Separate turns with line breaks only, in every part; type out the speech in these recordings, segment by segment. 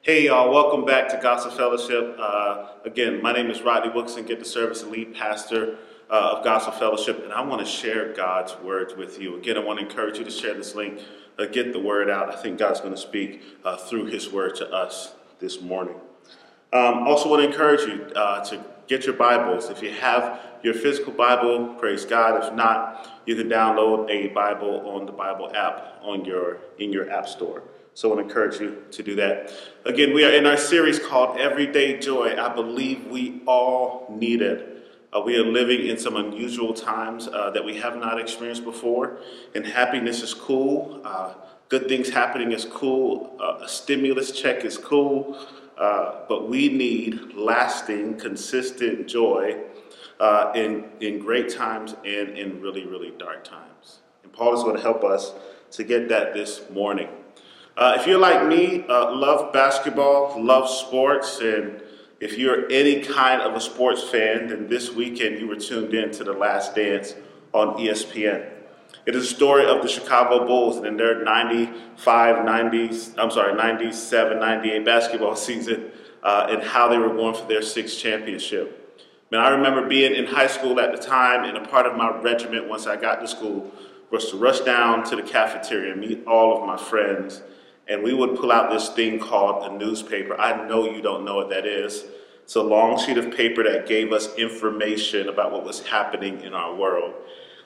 Hey, y'all, welcome back to Gospel Fellowship. Uh, again, my name is Rodney Wilkinson, get the service and lead pastor uh, of Gospel Fellowship, and I want to share God's words with you. Again, I want to encourage you to share this link, uh, get the word out. I think God's going to speak uh, through his word to us this morning. Um, also, want to encourage you uh, to get your Bibles. If you have your physical Bible, praise God. If not, you can download a Bible on the Bible app on your in your app store. So I to encourage you to do that. Again, we are in our series called Everyday Joy. I believe we all need it. Uh, we are living in some unusual times uh, that we have not experienced before, and happiness is cool. Uh, good things happening is cool. Uh, a stimulus check is cool. Uh, but we need lasting, consistent joy uh, in, in great times and in really, really dark times. And Paul is going to help us to get that this morning. Uh, if you're like me, uh, love basketball, love sports, and if you're any kind of a sports fan, then this weekend you were tuned in to The Last Dance on ESPN. It is a story of the Chicago Bulls and their 95, 90, I'm sorry, 97, 98 basketball season uh, and how they were going for their sixth championship. Man, I remember being in high school at the time, and a part of my regiment once I got to school was to rush down to the cafeteria and meet all of my friends and we would pull out this thing called a newspaper. I know you don't know what that is. It's a long sheet of paper that gave us information about what was happening in our world.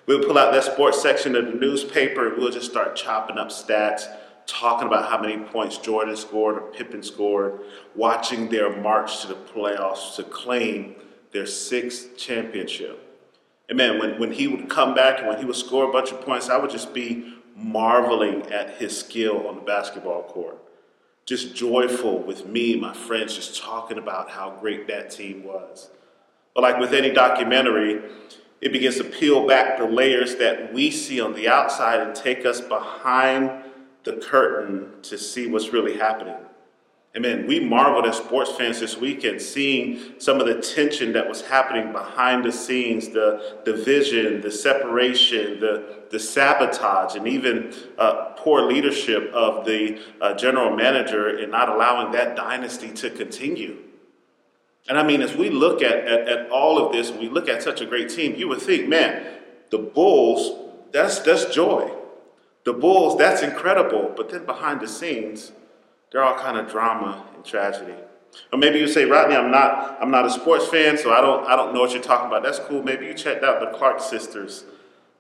We would pull out that sports section of the newspaper we would just start chopping up stats, talking about how many points Jordan scored or Pippen scored, watching their march to the playoffs to claim their sixth championship. And man, when, when he would come back and when he would score a bunch of points, I would just be marveling at his skill on the basketball court. Just joyful with me, my friends, just talking about how great that team was. But like with any documentary, it begins to peel back the layers that we see on the outside and take us behind the curtain to see what's really happening. Amen. We marveled as sports fans this weekend seeing some of the tension that was happening behind the scenes, the division, the separation, the, the sabotage, and even uh, poor leadership of the uh, general manager in not allowing that dynasty to continue. And I mean, as we look at, at, at all of this, and we look at such a great team, you would think, man, the Bulls, that's, that's joy. The Bulls, that's incredible. But then behind the scenes, they're all kind of drama and tragedy. Or maybe you say, Rodney, I'm not, I'm not a sports fan, so I don't, I don't know what you're talking about. That's cool. Maybe you checked out the Clark sisters,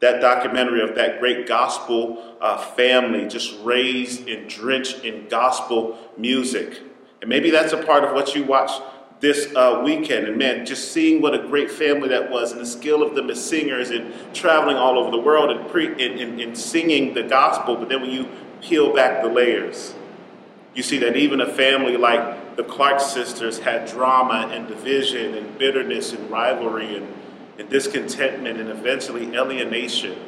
that documentary of that great gospel uh, family just raised and drenched in gospel music. And maybe that's a part of what you watched this uh, weekend. And man, just seeing what a great family that was and the skill of them as singers and traveling all over the world and, pre- and, and, and singing the gospel. But then when you peel back the layers, you see that even a family like the Clark sisters had drama and division and bitterness and rivalry and, and discontentment and eventually alienation.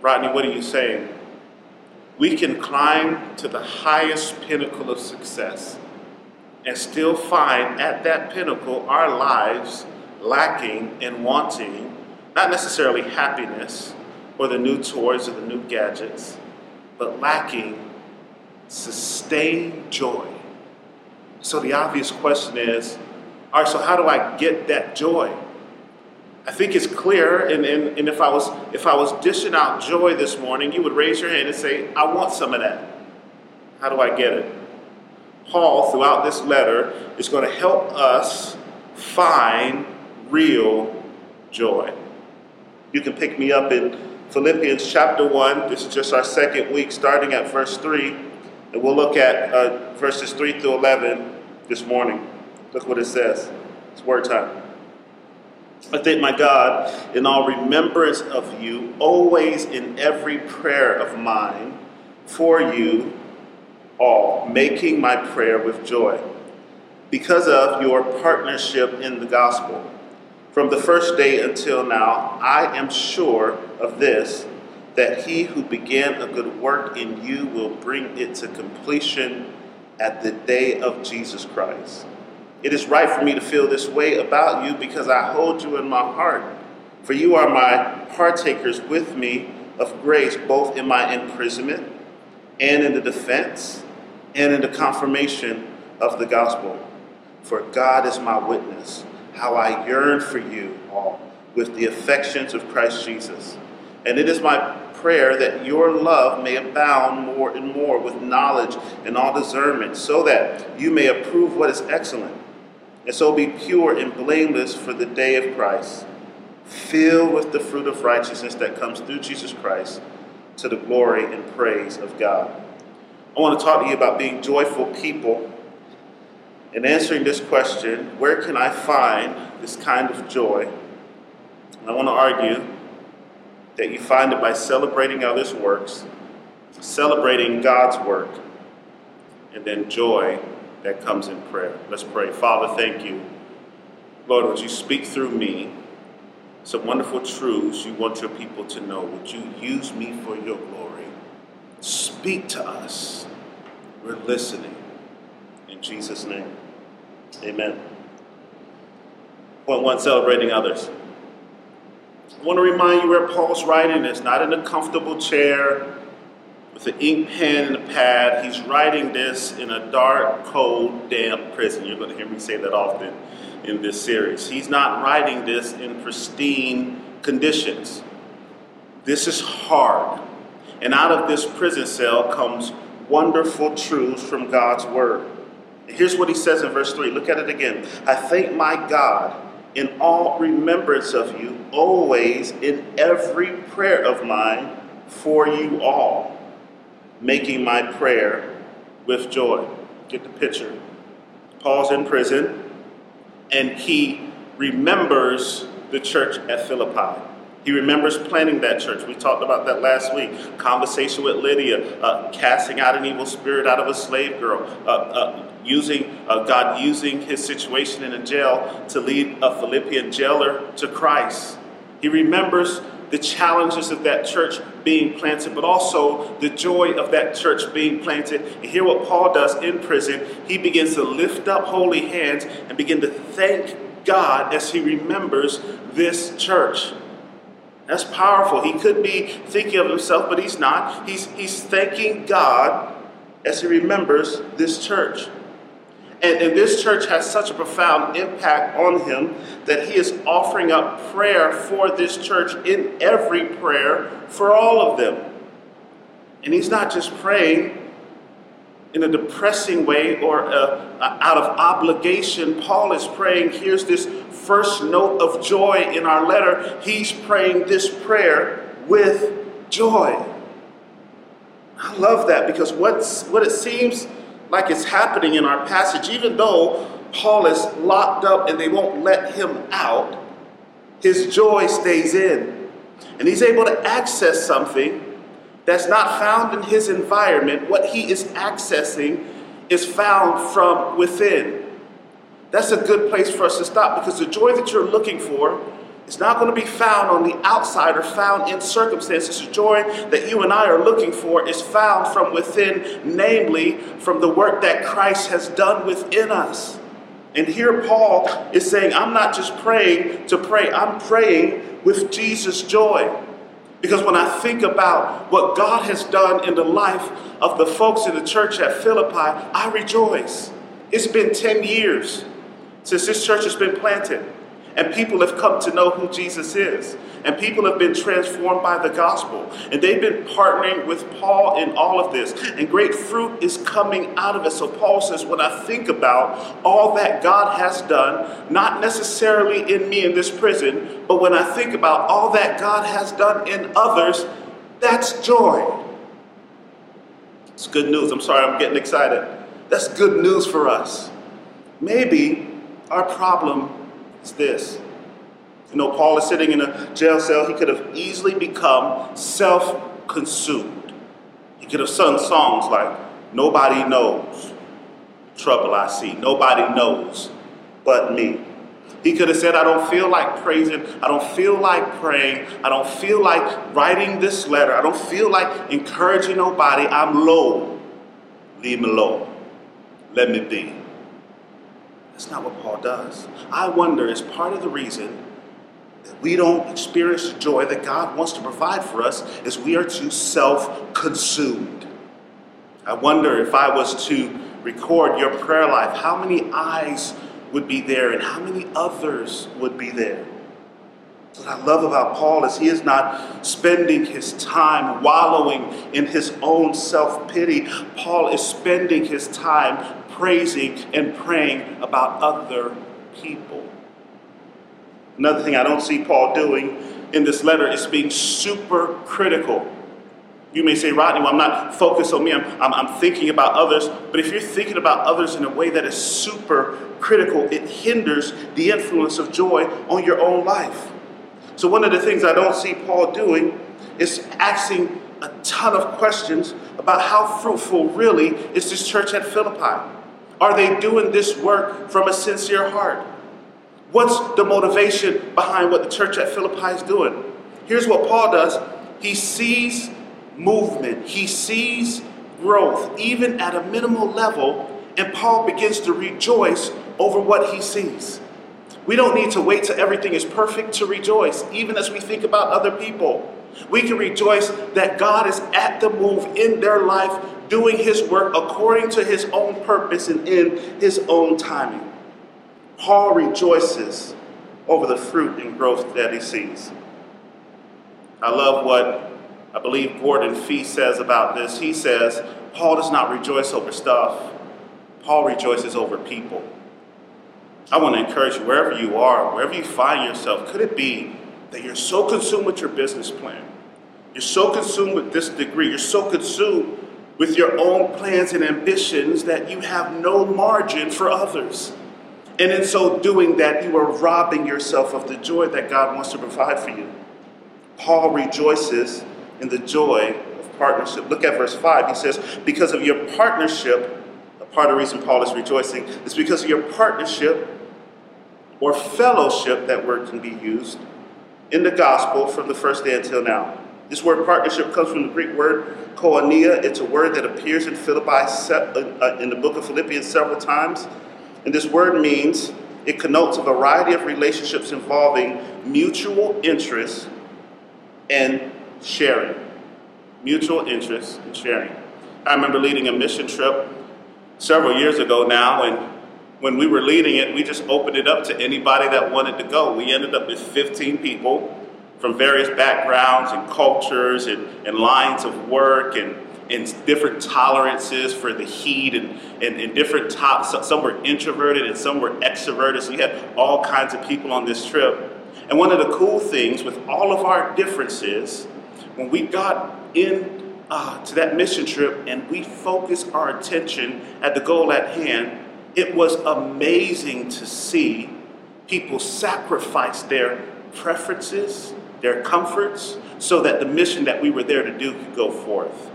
Rodney, what are you saying? We can climb to the highest pinnacle of success and still find at that pinnacle our lives lacking and wanting not necessarily happiness or the new toys or the new gadgets, but lacking sustained joy. So the obvious question is all right, so how do I get that joy? I think it's clear, and, and, and if I was if I was dishing out joy this morning, you would raise your hand and say, I want some of that. How do I get it? Paul, throughout this letter, is going to help us find real joy. You can pick me up in Philippians chapter 1. This is just our second week, starting at verse 3. And we'll look at uh, verses 3 through 11 this morning. Look what it says. It's word time. I thank my God in all remembrance of you, always in every prayer of mine for you all, making my prayer with joy because of your partnership in the gospel. From the first day until now, I am sure of this that he who began a good work in you will bring it to completion at the day of Jesus Christ. It is right for me to feel this way about you because I hold you in my heart. For you are my partakers with me of grace, both in my imprisonment and in the defense and in the confirmation of the gospel. For God is my witness, how I yearn for you all with the affections of Christ Jesus. And it is my prayer that your love may abound more and more with knowledge and all discernment, so that you may approve what is excellent, and so be pure and blameless for the day of Christ, filled with the fruit of righteousness that comes through Jesus Christ to the glory and praise of God. I want to talk to you about being joyful people and answering this question where can I find this kind of joy? And I want to argue that you find it by celebrating others' works, celebrating God's work, and then joy that comes in prayer. Let's pray. Father, thank you. Lord, would you speak through me some wonderful truths you want your people to know? Would you use me for your glory? Speak to us. We're listening. In Jesus' name, amen. Point one celebrating others. I want to remind you where Paul's writing this, not in a comfortable chair with an ink pen and a pad. He's writing this in a dark, cold, damp prison. You're going to hear me say that often in this series. He's not writing this in pristine conditions. This is hard. And out of this prison cell comes wonderful truths from God's Word. Here's what he says in verse 3. Look at it again. I thank my God in all remembrance of you, always in every prayer of mine for you all, making my prayer with joy. Get the picture. Paul's in prison, and he remembers the church at Philippi. He remembers planning that church. We talked about that last week. Conversation with Lydia, uh, casting out an evil spirit out of a slave girl, uh, uh, using uh, God using his situation in a jail to lead a Philippian jailer to Christ. He remembers the challenges of that church being planted, but also the joy of that church being planted. And hear what Paul does in prison. He begins to lift up holy hands and begin to thank God as he remembers this church. That's powerful. He could be thinking of himself, but he's not. He's, he's thanking God as he remembers this church. And, and this church has such a profound impact on him that he is offering up prayer for this church in every prayer for all of them. And he's not just praying in a depressing way or uh, out of obligation. Paul is praying, here's this first note of joy in our letter. He's praying this prayer with joy. I love that because what's, what it seems like it's happening in our passage, even though Paul is locked up and they won't let him out, his joy stays in. And he's able to access something that's not found in his environment, what he is accessing is found from within. That's a good place for us to stop because the joy that you're looking for is not going to be found on the outside or found in circumstances. The joy that you and I are looking for is found from within, namely from the work that Christ has done within us. And here Paul is saying, I'm not just praying to pray, I'm praying with Jesus' joy. Because when I think about what God has done in the life of the folks in the church at Philippi, I rejoice. It's been 10 years since this church has been planted. And people have come to know who Jesus is. And people have been transformed by the gospel. And they've been partnering with Paul in all of this. And great fruit is coming out of it. So Paul says, when I think about all that God has done, not necessarily in me in this prison, but when I think about all that God has done in others, that's joy. It's good news. I'm sorry, I'm getting excited. That's good news for us. Maybe our problem is this. You know, Paul is sitting in a jail cell. He could have easily become self consumed. He could have sung songs like, Nobody knows trouble I see. Nobody knows but me. He could have said, I don't feel like praising. I don't feel like praying. I don't feel like writing this letter. I don't feel like encouraging nobody. I'm low. Leave me alone. Let me be. That's not what Paul does. I wonder, is part of the reason that we don't experience the joy that God wants to provide for us is we are too self consumed. I wonder if I was to record your prayer life, how many eyes would be there and how many others would be there? What I love about Paul is he is not spending his time wallowing in his own self pity. Paul is spending his time praising and praying about other people. Another thing I don't see Paul doing in this letter is being super critical. You may say, Rodney, well, I'm not focused on me, I'm, I'm, I'm, thinking about others. But if you're thinking about others in a way that is super critical, it hinders the influence of joy on your own life. So, one of the things I don't see Paul doing is asking a ton of questions about how fruitful really is this church at Philippi. Are they doing this work from a sincere heart? What's the motivation behind what the church at Philippi is doing? Here's what Paul does he sees movement, he sees growth, even at a minimal level, and Paul begins to rejoice over what he sees. We don't need to wait till everything is perfect to rejoice, even as we think about other people. We can rejoice that God is at the move in their life, doing His work according to His own purpose and in His own timing. Paul rejoices over the fruit and growth that he sees. I love what I believe Gordon Fee says about this. He says, Paul does not rejoice over stuff, Paul rejoices over people. I want to encourage you, wherever you are, wherever you find yourself, could it be that you're so consumed with your business plan? You're so consumed with this degree, you're so consumed with your own plans and ambitions that you have no margin for others. And in so doing that, you are robbing yourself of the joy that God wants to provide for you. Paul rejoices in the joy of partnership. Look at verse 5. He says, Because of your partnership, a part of the reason Paul is rejoicing is because of your partnership or fellowship, that word can be used, in the gospel from the first day until now. This word partnership comes from the Greek word koinonia. It's a word that appears in Philippi uh, uh, in the book of Philippians several times. And this word means it connotes a variety of relationships involving mutual interest and sharing. Mutual interest and sharing. I remember leading a mission trip several years ago now, and when we were leading it, we just opened it up to anybody that wanted to go. We ended up with 15 people from various backgrounds and cultures and, and lines of work and, and different tolerances for the heat and, and, and different tops. Some were introverted and some were extroverted. So we had all kinds of people on this trip. And one of the cool things with all of our differences, when we got in uh, to that mission trip and we focused our attention at the goal at hand, it was amazing to see people sacrifice their preferences, their comforts, so that the mission that we were there to do could go forth.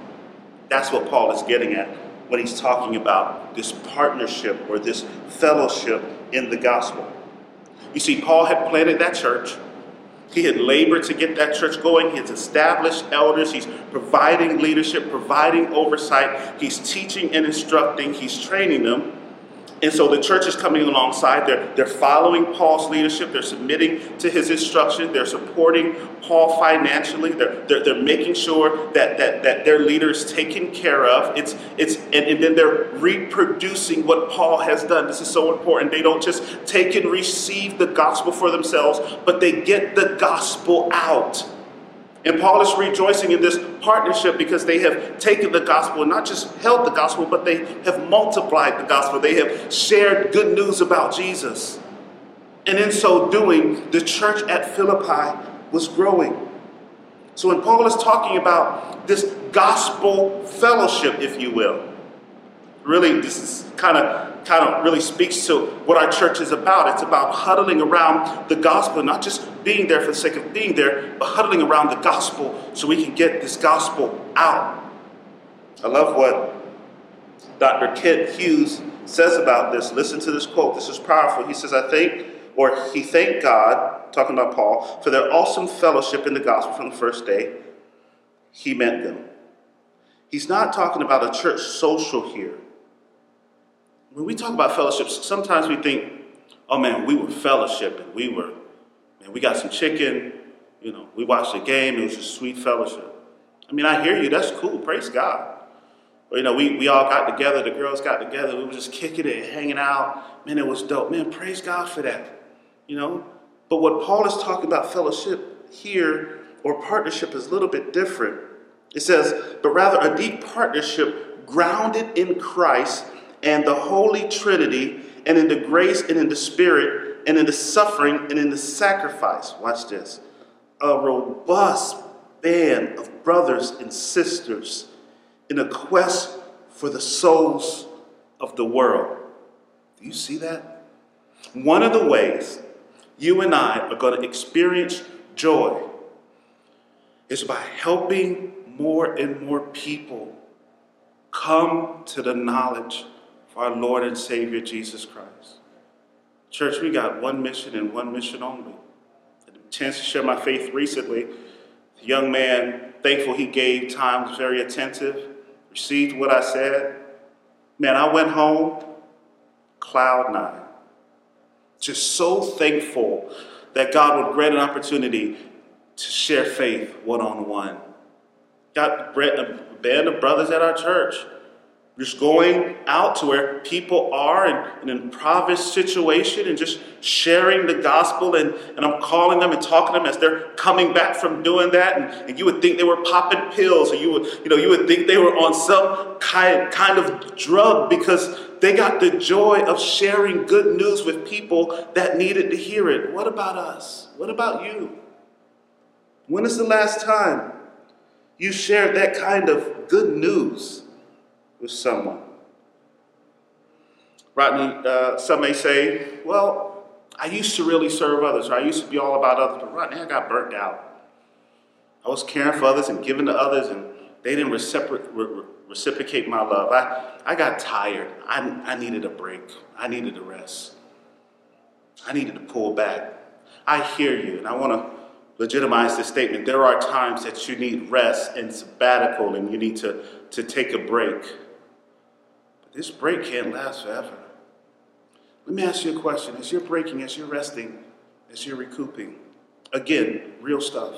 That's what Paul is getting at when he's talking about this partnership or this fellowship in the gospel. You see, Paul had planted that church. He had labored to get that church going. He has established elders. He's providing leadership, providing oversight. He's teaching and instructing. He's training them. And so the church is coming alongside. They're, they're following Paul's leadership. They're submitting to his instruction. They're supporting Paul financially. They're, they're, they're making sure that, that, that their leader is taken care of. It's, it's, and, and then they're reproducing what Paul has done. This is so important. They don't just take and receive the gospel for themselves, but they get the gospel out. And Paul is rejoicing in this partnership because they have taken the gospel and not just held the gospel, but they have multiplied the gospel. They have shared good news about Jesus. And in so doing, the church at Philippi was growing. So when Paul is talking about this gospel fellowship, if you will, really this is kind of kind of really speaks to what our church is about. It's about huddling around the gospel, not just being there for the sake of being there, but huddling around the gospel so we can get this gospel out. I love what Dr. Kent Hughes says about this. Listen to this quote. This is powerful. He says, I think, or he thanked God, talking about Paul, for their awesome fellowship in the gospel from the first day. He met them. He's not talking about a church social here when we talk about fellowships, sometimes we think, oh man, we were fellowshipping. We were, man, we got some chicken, you know, we watched a game, it was a sweet fellowship. I mean, I hear you, that's cool, praise God. Or, you know, we, we all got together, the girls got together, we were just kicking it and hanging out. Man, it was dope. Man, praise God for that. You know? But what Paul is talking about fellowship here or partnership is a little bit different. It says, but rather a deep partnership grounded in Christ and the Holy Trinity and in the grace and in the Spirit and in the suffering and in the sacrifice. Watch this. A robust band of brothers and sisters in a quest for the souls of the world. Do you see that? One of the ways you and I are going to experience joy is by helping more and more people come to the knowledge of our Lord and Savior Jesus Christ. Church, we got one mission and one mission only. I had a chance to share my faith recently. The young man, thankful he gave time, was very attentive, received what I said. Man, I went home, cloud nine. Just so thankful that God would grant an opportunity to share faith one on one. Got a band of brothers at our church just going out to where people are in, in an impoverished situation and just sharing the gospel. And, and I'm calling them and talking to them as they're coming back from doing that. And, and you would think they were popping pills or you would, you know, you would think they were on some kind, kind of drug because they got the joy of sharing good news with people that needed to hear it. What about us? What about you? When is the last time you shared that kind of good news? With someone. Rodney, uh, some may say, well, I used to really serve others, or I used to be all about others, but Rodney, I got burnt out. I was caring for others and giving to others, and they didn't reciprocate, reciprocate my love. I, I got tired. I, I needed a break. I needed a rest. I needed to pull back. I hear you, and I want to legitimize this statement. There are times that you need rest and sabbatical, and you need to, to take a break. This break can't last forever. Let me ask you a question. As you're breaking, as you're resting, as you're recouping, again, real stuff.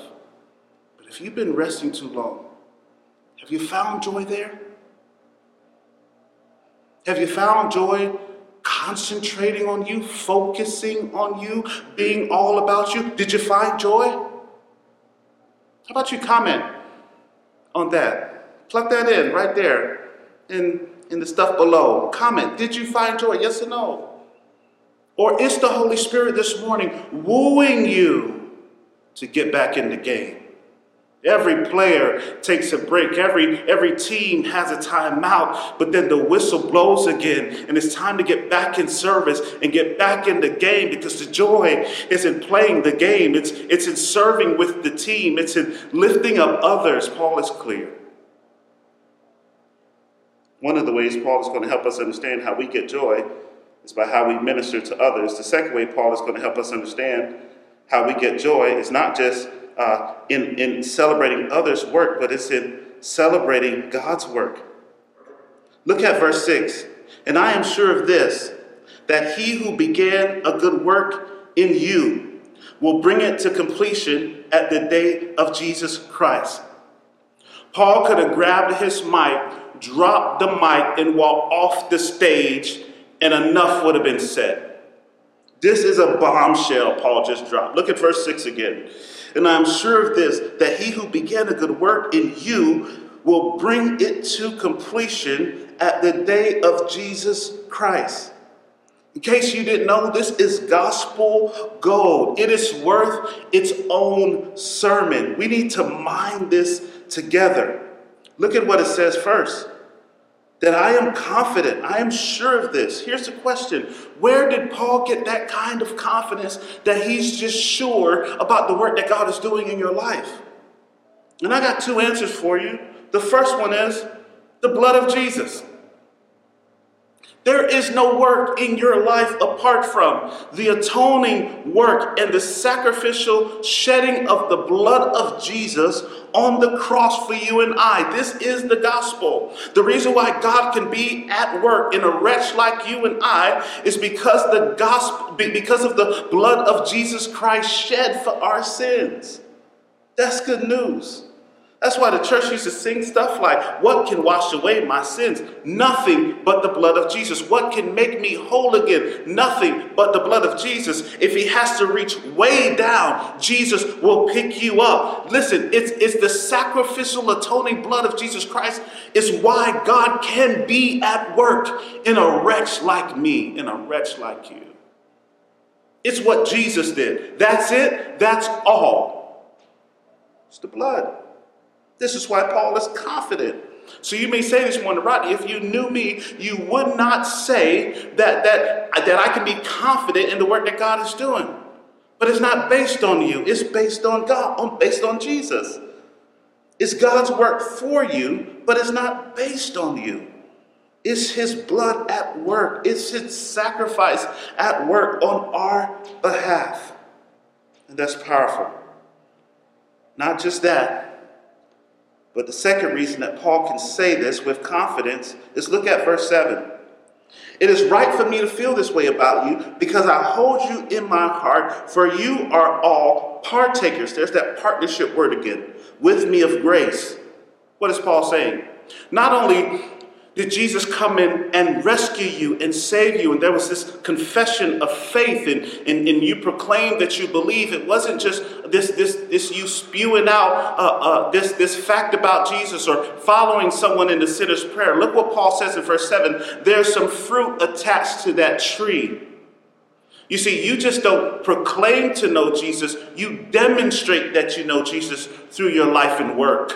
But if you've been resting too long, have you found joy there? Have you found joy concentrating on you, focusing on you, being all about you? Did you find joy? How about you comment on that? Plug that in right there. And in the stuff below. Comment, did you find joy? Yes or no? Or is the Holy Spirit this morning wooing you to get back in the game? Every player takes a break. Every, every team has a timeout, but then the whistle blows again, and it's time to get back in service and get back in the game because the joy is in playing the game. It's, it's in serving with the team. It's in lifting up others. Paul is clear. One of the ways Paul is going to help us understand how we get joy is by how we minister to others. The second way Paul is going to help us understand how we get joy is not just uh, in, in celebrating others' work, but it's in celebrating God's work. Look at verse 6. And I am sure of this, that he who began a good work in you will bring it to completion at the day of Jesus Christ. Paul could have grabbed his mic drop the mic and walk off the stage, and enough would have been said. This is a bombshell Paul just dropped. Look at verse 6 again. And I'm sure of this, that he who began a good work in you will bring it to completion at the day of Jesus Christ. In case you didn't know, this is gospel gold. It is worth its own sermon. We need to mine this together. Look at what it says first. That I am confident, I am sure of this. Here's the question Where did Paul get that kind of confidence that he's just sure about the work that God is doing in your life? And I got two answers for you. The first one is the blood of Jesus. There is no work in your life apart from the atoning work and the sacrificial shedding of the blood of Jesus on the cross for you and I. This is the gospel. The reason why God can be at work in a wretch like you and I is because the gospel because of the blood of Jesus Christ shed for our sins. That's good news. That's why the church used to sing stuff like, What can wash away my sins? Nothing but the blood of Jesus. What can make me whole again? Nothing but the blood of Jesus. If he has to reach way down, Jesus will pick you up. Listen, it's, it's the sacrificial atoning blood of Jesus Christ is why God can be at work in a wretch like me, in a wretch like you. It's what Jesus did. That's it. That's all. It's the blood. This is why Paul is confident. So you may say this morning, Rodney, if you knew me, you would not say that, that, that I can be confident in the work that God is doing. But it's not based on you, it's based on God, based on Jesus. It's God's work for you, but it's not based on you. It's His blood at work, it's His sacrifice at work on our behalf. And that's powerful. Not just that, but the second reason that Paul can say this with confidence is look at verse 7. It is right for me to feel this way about you because I hold you in my heart, for you are all partakers. There's that partnership word again. With me of grace. What is Paul saying? Not only did Jesus come in and rescue you and save you? And there was this confession of faith, and, and, and you proclaimed that you believe. It wasn't just this, this, this you spewing out uh, uh, this, this fact about Jesus or following someone in the sinner's prayer. Look what Paul says in verse 7 there's some fruit attached to that tree. You see, you just don't proclaim to know Jesus, you demonstrate that you know Jesus through your life and work.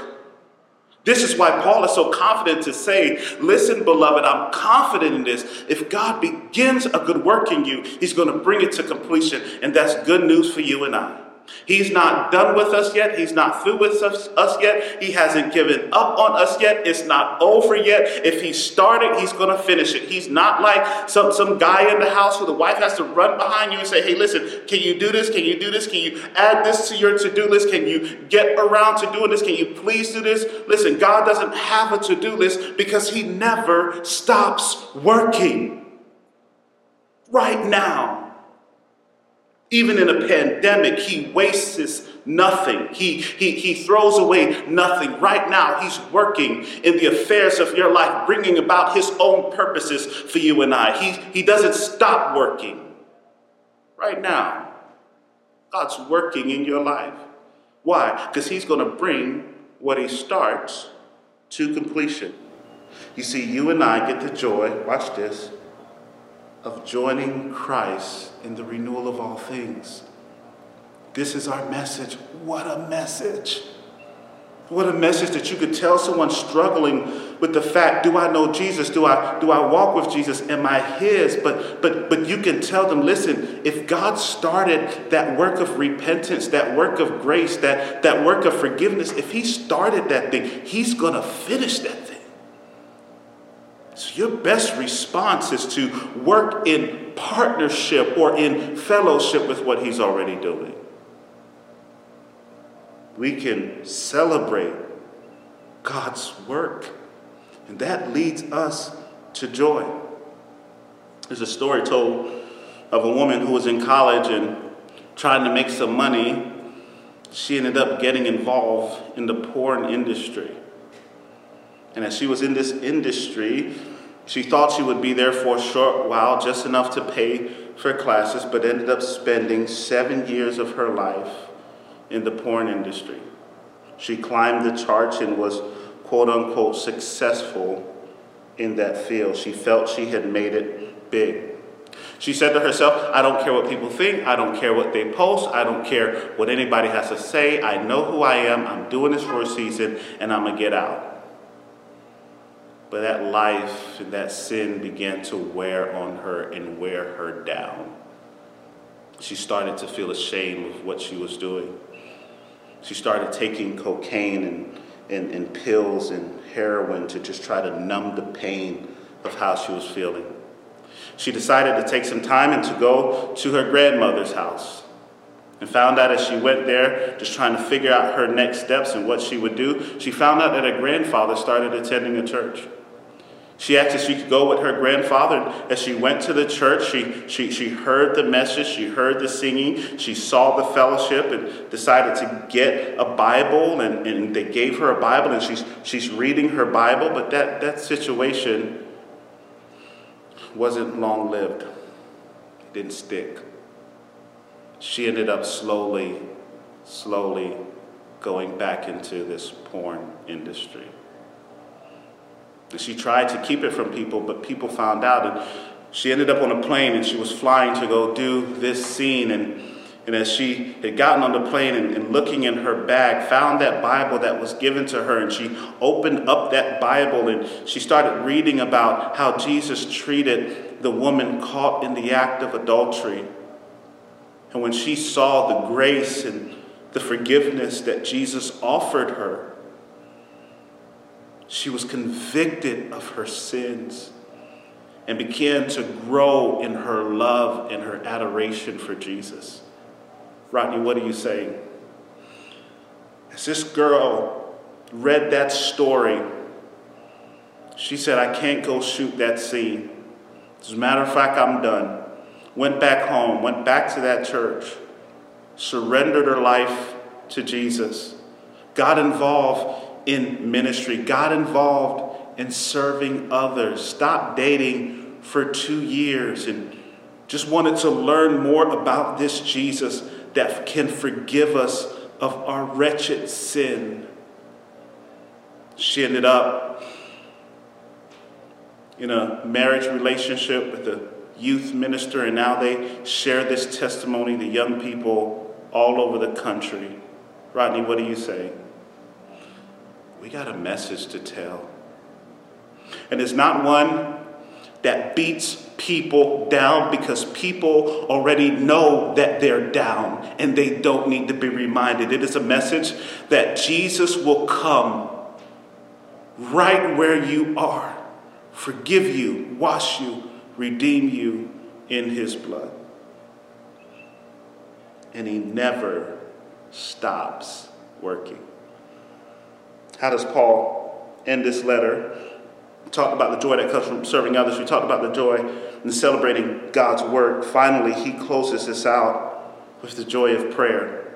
This is why Paul is so confident to say, Listen, beloved, I'm confident in this. If God begins a good work in you, he's going to bring it to completion. And that's good news for you and I. He's not done with us yet. He's not through with us, us, yet. He hasn't given up on us yet. It's not over yet. If he started, he's going to finish it. He's not like some, some guy in the house who the wife has to run behind you and say, hey, listen, can you do this? Can you do this? Can you add this to your to do list? Can you get around to doing this? Can you please do this? Listen, God doesn't have a to do list because he never stops working. Right now, even in a pandemic, he wastes nothing. He, he, he throws away nothing. Right now, he's working in the affairs of your life, bringing about his own purposes for you and I. He, he doesn't stop working. Right now, God's working in your life. Why? Because he's going to bring what he starts to completion. You see, you and I get the joy, watch this, of joining Christ in the renewal of all things. This is our message. What a message! What a message that you could tell someone struggling with the fact, do I know Jesus? Do I do I walk with Jesus? Am I his? But but but you can tell them, listen, if God started that work of repentance, that work of grace, that, that work of forgiveness, if he started that thing, he's gonna finish that thing. So your best response is to work in partnership or in fellowship with what he's already doing. We can celebrate God's work, and that leads us to joy. There's a story told of a woman who was in college and trying to make some money. She ended up getting involved in the porn industry. And as she was in this industry, she thought she would be there for a short while, just enough to pay for classes, but ended up spending seven years of her life in the porn industry. She climbed the charts and was quote unquote successful in that field. She felt she had made it big. She said to herself, I don't care what people think. I don't care what they post. I don't care what anybody has to say. I know who I am. I'm doing this for a season and I'm going to get out. But that life and that sin began to wear on her and wear her down. She started to feel ashamed of what she was doing. She started taking cocaine and, and, and pills and heroin to just try to numb the pain of how she was feeling. She decided to take some time and to go to her grandmother's house and found out as she went there, just trying to figure out her next steps and what she would do, she found out that her grandfather started attending a church. She asked if she could go with her grandfather. As she went to the church, she, she, she heard the message, she heard the singing, she saw the fellowship, and decided to get a Bible. And, and they gave her a Bible, and she's, she's reading her Bible. But that, that situation wasn't long lived, it didn't stick. She ended up slowly, slowly going back into this porn industry. She tried to keep it from people, but people found out. And she ended up on a plane and she was flying to go do this scene. And, and as she had gotten on the plane and, and looking in her bag, found that Bible that was given to her. And she opened up that Bible and she started reading about how Jesus treated the woman caught in the act of adultery. And when she saw the grace and the forgiveness that Jesus offered her, she was convicted of her sins and began to grow in her love and her adoration for Jesus. Rodney, what are you saying? As this girl read that story, she said, I can't go shoot that scene. As a matter of fact, I'm done. Went back home, went back to that church, surrendered her life to Jesus, got involved in ministry, got involved in serving others, stopped dating for two years, and just wanted to learn more about this Jesus that can forgive us of our wretched sin. She ended up in a marriage relationship with a youth minister, and now they share this testimony to young people all over the country. Rodney, what do you say? We got a message to tell. And it's not one that beats people down because people already know that they're down and they don't need to be reminded. It is a message that Jesus will come right where you are, forgive you, wash you, redeem you in his blood. And he never stops working. How does Paul end this letter? We talked about the joy that comes from serving others. We talked about the joy in celebrating God's work. Finally, he closes this out with the joy of prayer.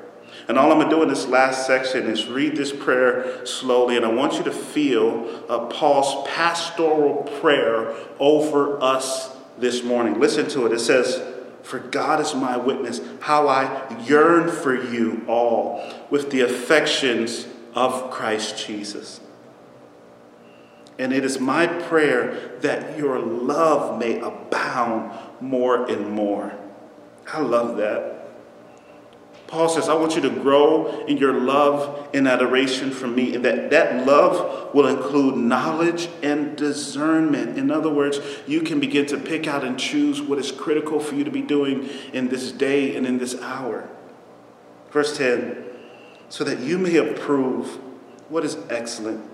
And all I'm going to do in this last section is read this prayer slowly, and I want you to feel uh, Paul's pastoral prayer over us this morning. Listen to it. It says, For God is my witness, how I yearn for you all with the affections of Christ Jesus. And it is my prayer that your love may abound more and more. I love that. Paul says, I want you to grow in your love and adoration for me, and that that love will include knowledge and discernment. In other words, you can begin to pick out and choose what is critical for you to be doing in this day and in this hour. Verse 10 so that you may approve what is excellent,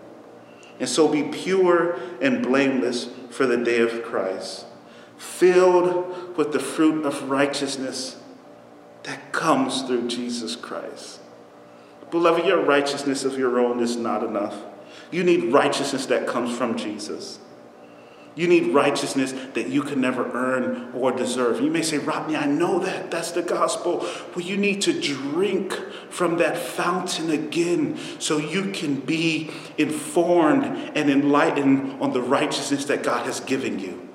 and so be pure and blameless for the day of Christ, filled with the fruit of righteousness that comes through Jesus Christ. Beloved, your righteousness of your own is not enough. You need righteousness that comes from Jesus. You need righteousness that you can never earn or deserve. You may say, Rodney, I know that. That's the gospel. Well, you need to drink from that fountain again so you can be informed and enlightened on the righteousness that God has given you.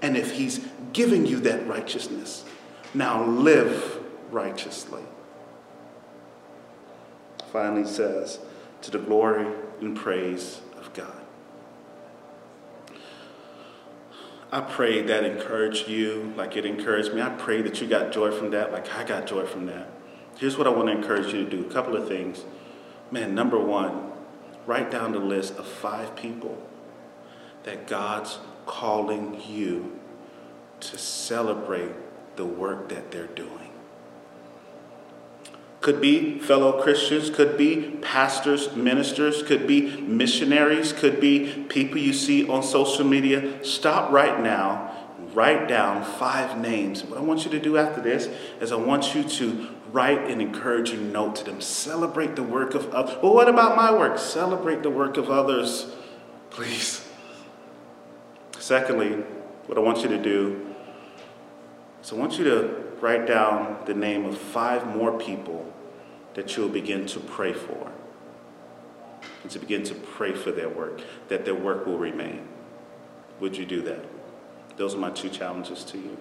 And if He's giving you that righteousness, now live righteously. Finally says, to the glory and praise of God. I pray that encouraged you like it encouraged me. I pray that you got joy from that like I got joy from that. Here's what I want to encourage you to do a couple of things. Man, number one, write down the list of five people that God's calling you to celebrate the work that they're doing. Could be fellow Christians, could be pastors, ministers, could be missionaries, could be people you see on social media. Stop right now, write down five names. What I want you to do after this is I want you to write an encouraging note to them. Celebrate the work of others. Well, what about my work? Celebrate the work of others, please. Secondly, what I want you to do is I want you to write down the name of five more people that you'll begin to pray for. And to begin to pray for their work, that their work will remain. Would you do that? Those are my two challenges to you.